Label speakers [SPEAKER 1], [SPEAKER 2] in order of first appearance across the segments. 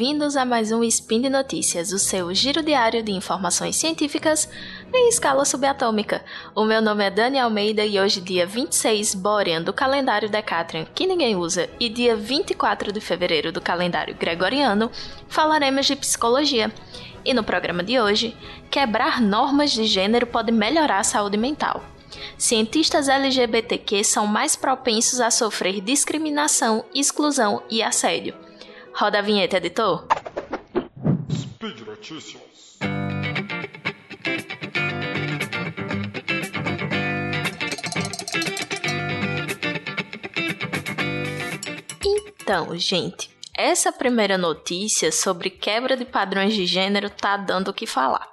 [SPEAKER 1] bem-vindos a mais um Spin de Notícias, o seu giro diário de informações científicas em escala subatômica. O meu nome é Dani Almeida e hoje, dia 26 Borean do calendário Decatrian, que ninguém usa, e dia 24 de fevereiro do calendário Gregoriano, falaremos de psicologia. E no programa de hoje, quebrar normas de gênero pode melhorar a saúde mental. Cientistas LGBTQ são mais propensos a sofrer discriminação, exclusão e assédio. Roda a vinheta, editor. Speed Notícias. Então, gente, essa primeira notícia sobre quebra de padrões de gênero tá dando o que falar.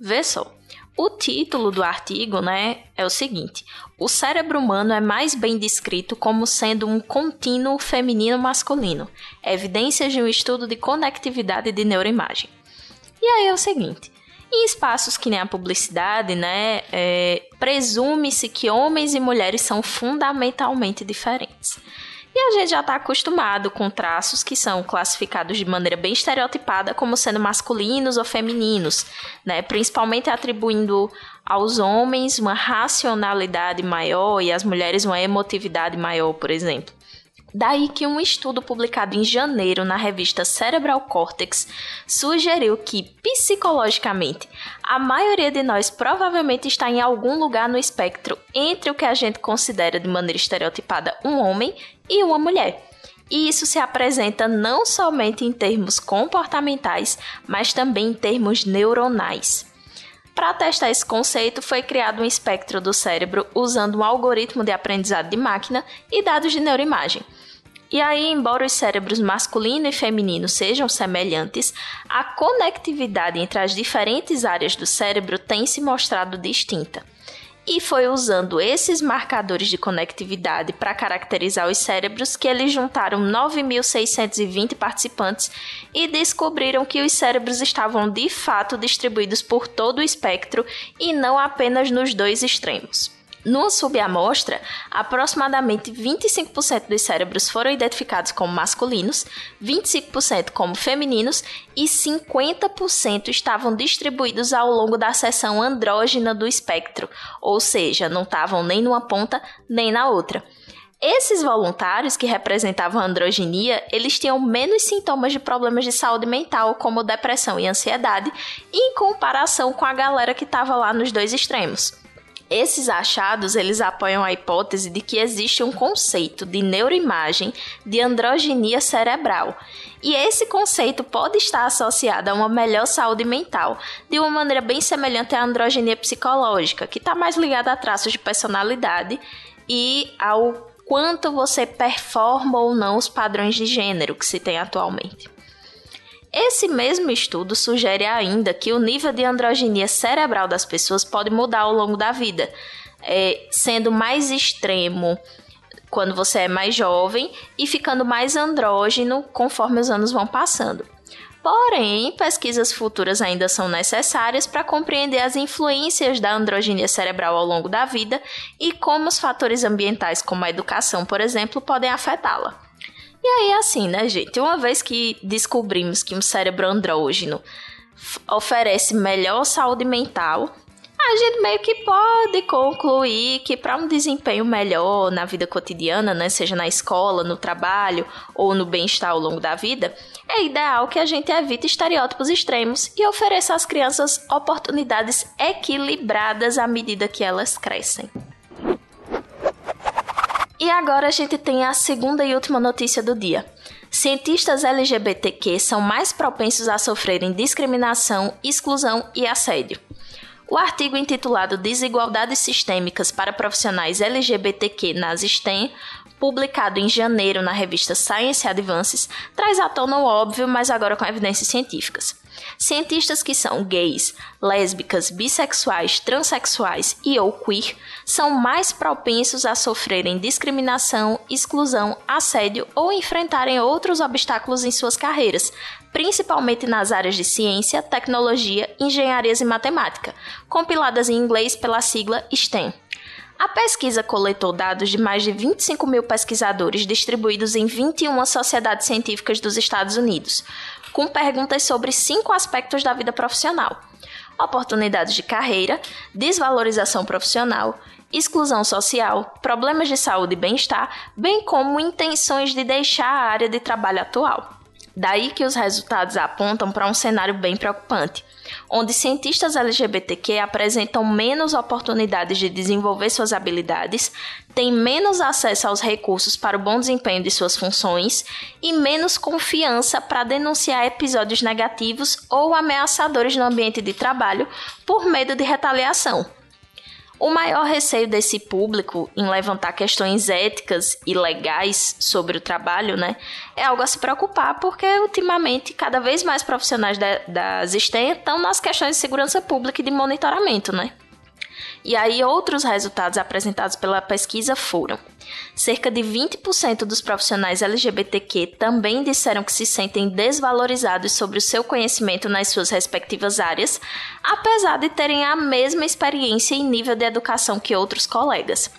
[SPEAKER 1] Vê só. O título do artigo, né, é o seguinte: o cérebro humano é mais bem descrito como sendo um contínuo feminino-masculino, evidências de um estudo de conectividade de neuroimagem. E aí é o seguinte: em espaços que nem a publicidade, né, é, presume-se que homens e mulheres são fundamentalmente diferentes. E a gente já está acostumado com traços que são classificados de maneira bem estereotipada como sendo masculinos ou femininos, né? principalmente atribuindo aos homens uma racionalidade maior e às mulheres uma emotividade maior, por exemplo. Daí que um estudo publicado em janeiro na revista Cerebral Cortex sugeriu que, psicologicamente, a maioria de nós provavelmente está em algum lugar no espectro entre o que a gente considera de maneira estereotipada um homem e uma mulher. E isso se apresenta não somente em termos comportamentais, mas também em termos neuronais. Para testar esse conceito, foi criado um espectro do cérebro usando um algoritmo de aprendizado de máquina e dados de neuroimagem. E aí, embora os cérebros masculino e feminino sejam semelhantes, a conectividade entre as diferentes áreas do cérebro tem se mostrado distinta. E foi usando esses marcadores de conectividade para caracterizar os cérebros que eles juntaram 9.620 participantes e descobriram que os cérebros estavam de fato distribuídos por todo o espectro e não apenas nos dois extremos. Numa subamostra, aproximadamente 25% dos cérebros foram identificados como masculinos, 25% como femininos e 50% estavam distribuídos ao longo da seção andrógena do espectro, ou seja, não estavam nem numa ponta nem na outra. Esses voluntários que representavam androgenia, eles tinham menos sintomas de problemas de saúde mental, como depressão e ansiedade, em comparação com a galera que estava lá nos dois extremos. Esses achados, eles apoiam a hipótese de que existe um conceito de neuroimagem de androgenia cerebral. E esse conceito pode estar associado a uma melhor saúde mental, de uma maneira bem semelhante à androgenia psicológica, que está mais ligada a traços de personalidade e ao quanto você performa ou não os padrões de gênero que se tem atualmente. Esse mesmo estudo sugere ainda que o nível de androgenia cerebral das pessoas pode mudar ao longo da vida, é, sendo mais extremo quando você é mais jovem e ficando mais andrógeno conforme os anos vão passando. Porém, pesquisas futuras ainda são necessárias para compreender as influências da androgenia cerebral ao longo da vida e como os fatores ambientais, como a educação, por exemplo, podem afetá-la. E aí, assim, né, gente? Uma vez que descobrimos que um cérebro andrógeno oferece melhor saúde mental, a gente meio que pode concluir que para um desempenho melhor na vida cotidiana, né, seja na escola, no trabalho ou no bem-estar ao longo da vida, é ideal que a gente evite estereótipos extremos e ofereça às crianças oportunidades equilibradas à medida que elas crescem. E agora a gente tem a segunda e última notícia do dia. Cientistas LGBTQ são mais propensos a sofrerem discriminação, exclusão e assédio. O artigo intitulado Desigualdades Sistêmicas para Profissionais LGBTQ nas STEM, publicado em janeiro na revista Science Advances, traz à tona o óbvio, mas agora com evidências científicas. Cientistas que são gays, lésbicas, bissexuais, transexuais e ou queer são mais propensos a sofrerem discriminação, exclusão, assédio ou enfrentarem outros obstáculos em suas carreiras, principalmente nas áreas de ciência, tecnologia, engenharias e matemática, compiladas em inglês pela sigla STEM. A pesquisa coletou dados de mais de 25 mil pesquisadores distribuídos em 21 sociedades científicas dos Estados Unidos, com perguntas sobre cinco aspectos da vida profissional: oportunidades de carreira, desvalorização profissional, exclusão social, problemas de saúde e bem-estar, bem como intenções de deixar a área de trabalho atual. Daí que os resultados apontam para um cenário bem preocupante, onde cientistas LGBTQ apresentam menos oportunidades de desenvolver suas habilidades, têm menos acesso aos recursos para o bom desempenho de suas funções e menos confiança para denunciar episódios negativos ou ameaçadores no ambiente de trabalho por medo de retaliação. O maior receio desse público em levantar questões éticas e legais sobre o trabalho, né, é algo a se preocupar, porque ultimamente cada vez mais profissionais da, das STEM estão nas questões de segurança pública e de monitoramento, né? E aí, outros resultados apresentados pela pesquisa foram: cerca de 20% dos profissionais LGBTQ também disseram que se sentem desvalorizados sobre o seu conhecimento nas suas respectivas áreas, apesar de terem a mesma experiência e nível de educação que outros colegas.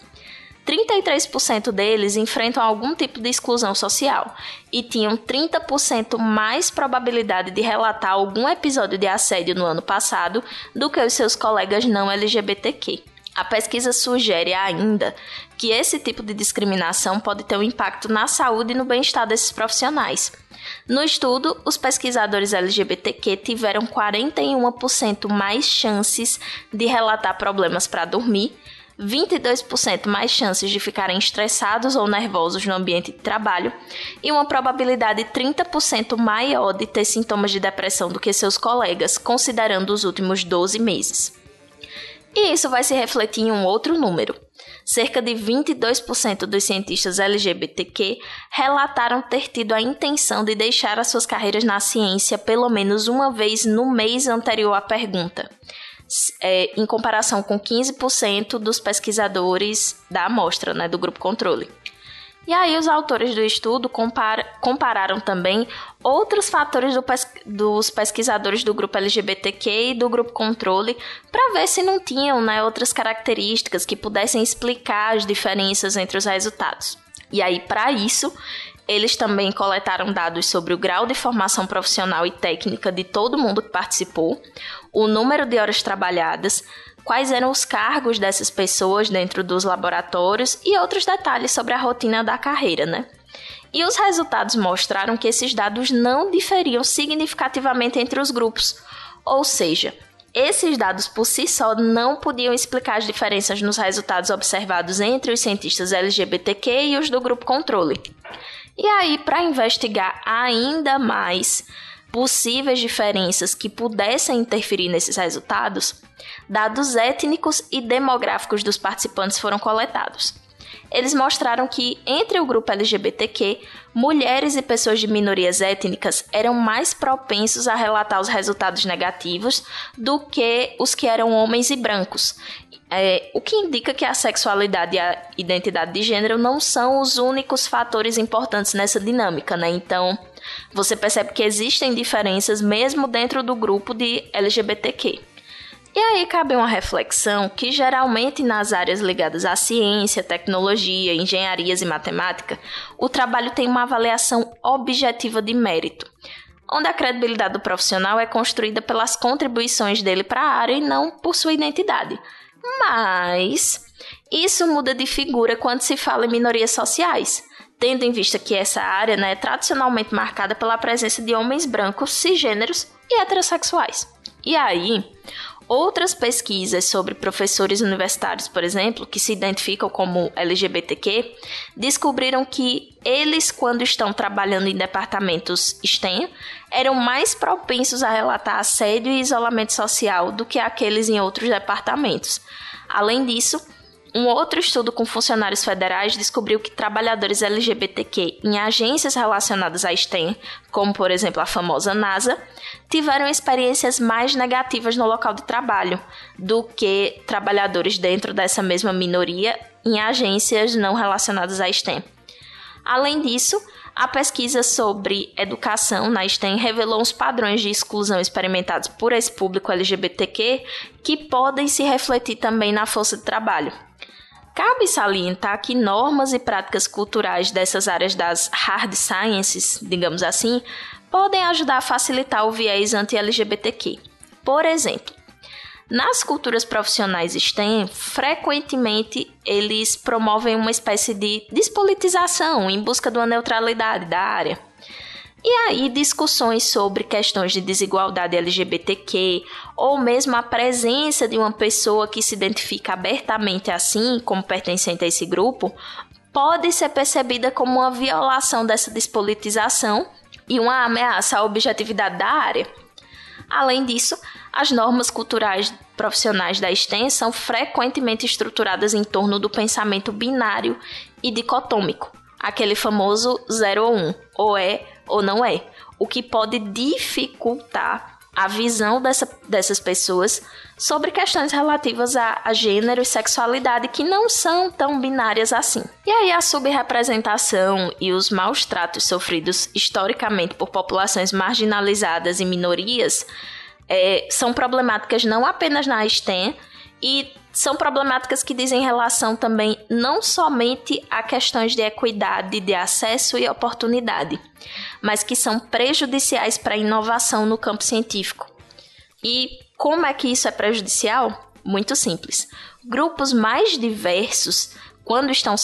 [SPEAKER 1] 33% deles enfrentam algum tipo de exclusão social e tinham 30% mais probabilidade de relatar algum episódio de assédio no ano passado do que os seus colegas não LGBTQ. A pesquisa sugere ainda que esse tipo de discriminação pode ter um impacto na saúde e no bem-estar desses profissionais. No estudo, os pesquisadores LGBTQ tiveram 41% mais chances de relatar problemas para dormir 22% mais chances de ficarem estressados ou nervosos no ambiente de trabalho e uma probabilidade 30% maior de ter sintomas de depressão do que seus colegas, considerando os últimos 12 meses. E isso vai se refletir em um outro número. Cerca de 22% dos cientistas LGBTQ relataram ter tido a intenção de deixar as suas carreiras na ciência pelo menos uma vez no mês anterior à pergunta é, em comparação com 15% dos pesquisadores da amostra, né, do grupo controle. E aí os autores do estudo compara compararam também outros fatores do pes dos pesquisadores do grupo LGBTQ e do grupo controle para ver se não tinham né, outras características que pudessem explicar as diferenças entre os resultados. E aí, para isso, eles também coletaram dados sobre o grau de formação profissional e técnica de todo mundo que participou, o número de horas trabalhadas, quais eram os cargos dessas pessoas dentro dos laboratórios e outros detalhes sobre a rotina da carreira, né? E os resultados mostraram que esses dados não diferiam significativamente entre os grupos, ou seja, esses dados por si só não podiam explicar as diferenças nos resultados observados entre os cientistas LGBTQ e os do grupo controle. E aí, para investigar ainda mais possíveis diferenças que pudessem interferir nesses resultados, dados étnicos e demográficos dos participantes foram coletados. Eles mostraram que, entre o grupo LGBTQ, mulheres e pessoas de minorias étnicas eram mais propensos a relatar os resultados negativos do que os que eram homens e brancos, é, o que indica que a sexualidade e a identidade de gênero não são os únicos fatores importantes nessa dinâmica, né? Então, você percebe que existem diferenças mesmo dentro do grupo de LGBTQ. E aí cabe uma reflexão que geralmente nas áreas ligadas à ciência, tecnologia, engenharias e matemática, o trabalho tem uma avaliação objetiva de mérito, onde a credibilidade do profissional é construída pelas contribuições dele para a área e não por sua identidade. Mas isso muda de figura quando se fala em minorias sociais, tendo em vista que essa área né, é tradicionalmente marcada pela presença de homens brancos, cisgêneros e heterossexuais. E aí, outras pesquisas sobre professores universitários, por exemplo, que se identificam como LGBTQ, descobriram que eles, quando estão trabalhando em departamentos STEM, eram mais propensos a relatar assédio e isolamento social do que aqueles em outros departamentos. Além disso, um outro estudo com funcionários federais descobriu que trabalhadores LGBTQ em agências relacionadas à STEM, como por exemplo a famosa NASA, tiveram experiências mais negativas no local de trabalho do que trabalhadores dentro dessa mesma minoria em agências não relacionadas à STEM. Além disso, a pesquisa sobre educação na STEM revelou uns padrões de exclusão experimentados por esse público LGBTQ que podem se refletir também na força de trabalho. Cabe salientar que normas e práticas culturais dessas áreas das hard sciences, digamos assim, podem ajudar a facilitar o viés anti-LGBTQ. Por exemplo, nas culturas profissionais STEM, frequentemente eles promovem uma espécie de despolitização em busca de uma neutralidade da área. E aí, discussões sobre questões de desigualdade LGBTQ, ou mesmo a presença de uma pessoa que se identifica abertamente assim, como pertencente a esse grupo, pode ser percebida como uma violação dessa despolitização e uma ameaça à objetividade da área. Além disso, as normas culturais profissionais da STEM são frequentemente estruturadas em torno do pensamento binário e dicotômico, aquele famoso 0 ou 1, um, ou é ou não é, o que pode dificultar a visão dessa, dessas pessoas sobre questões relativas a, a, gênero e sexualidade que não são tão binárias assim. E aí a subrepresentação e os maus tratos sofridos historicamente por populações marginalizadas e minorias é, são problemáticas não apenas na STEM e são problemáticas que dizem relação também não somente a questões de equidade, de acesso e oportunidade, mas que são prejudiciais para a inovação no campo científico. E como é que isso é prejudicial? Muito simples. Grupos mais diversos quando estão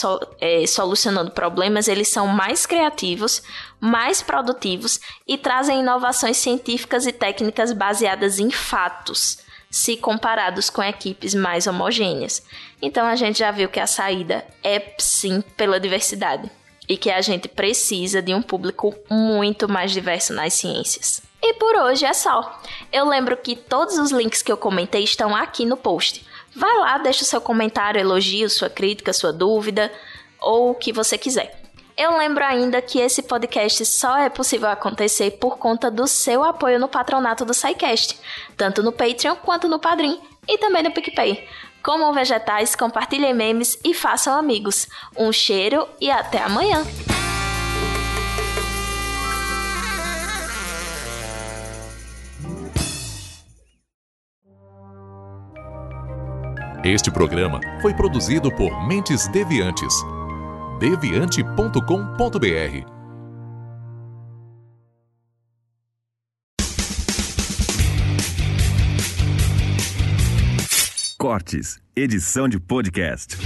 [SPEAKER 1] é, solucionando problemas, eles são mais criativos, mais produtivos e trazem inovações científicas e técnicas baseadas em fatos, se comparados com equipes mais homogêneas. Então a gente já viu que a saída é sim pela diversidade e que a gente precisa de um público muito mais diverso nas ciências. E por hoje é só. Eu lembro que todos os links que eu comentei estão aqui no post. Vai lá, deixa o seu comentário, elogio, sua crítica, sua dúvida ou o que você quiser. Eu lembro ainda que esse podcast só é possível acontecer por conta do seu apoio no patronato do SciCast, tanto no Patreon quanto no Padrim e também no PicPay. Comam vegetais, compartilhem memes e façam amigos. Um cheiro e até amanhã!
[SPEAKER 2] Este programa foi produzido por Mentes Deviantes. deviante.com.br.
[SPEAKER 3] Cortes, edição de podcast.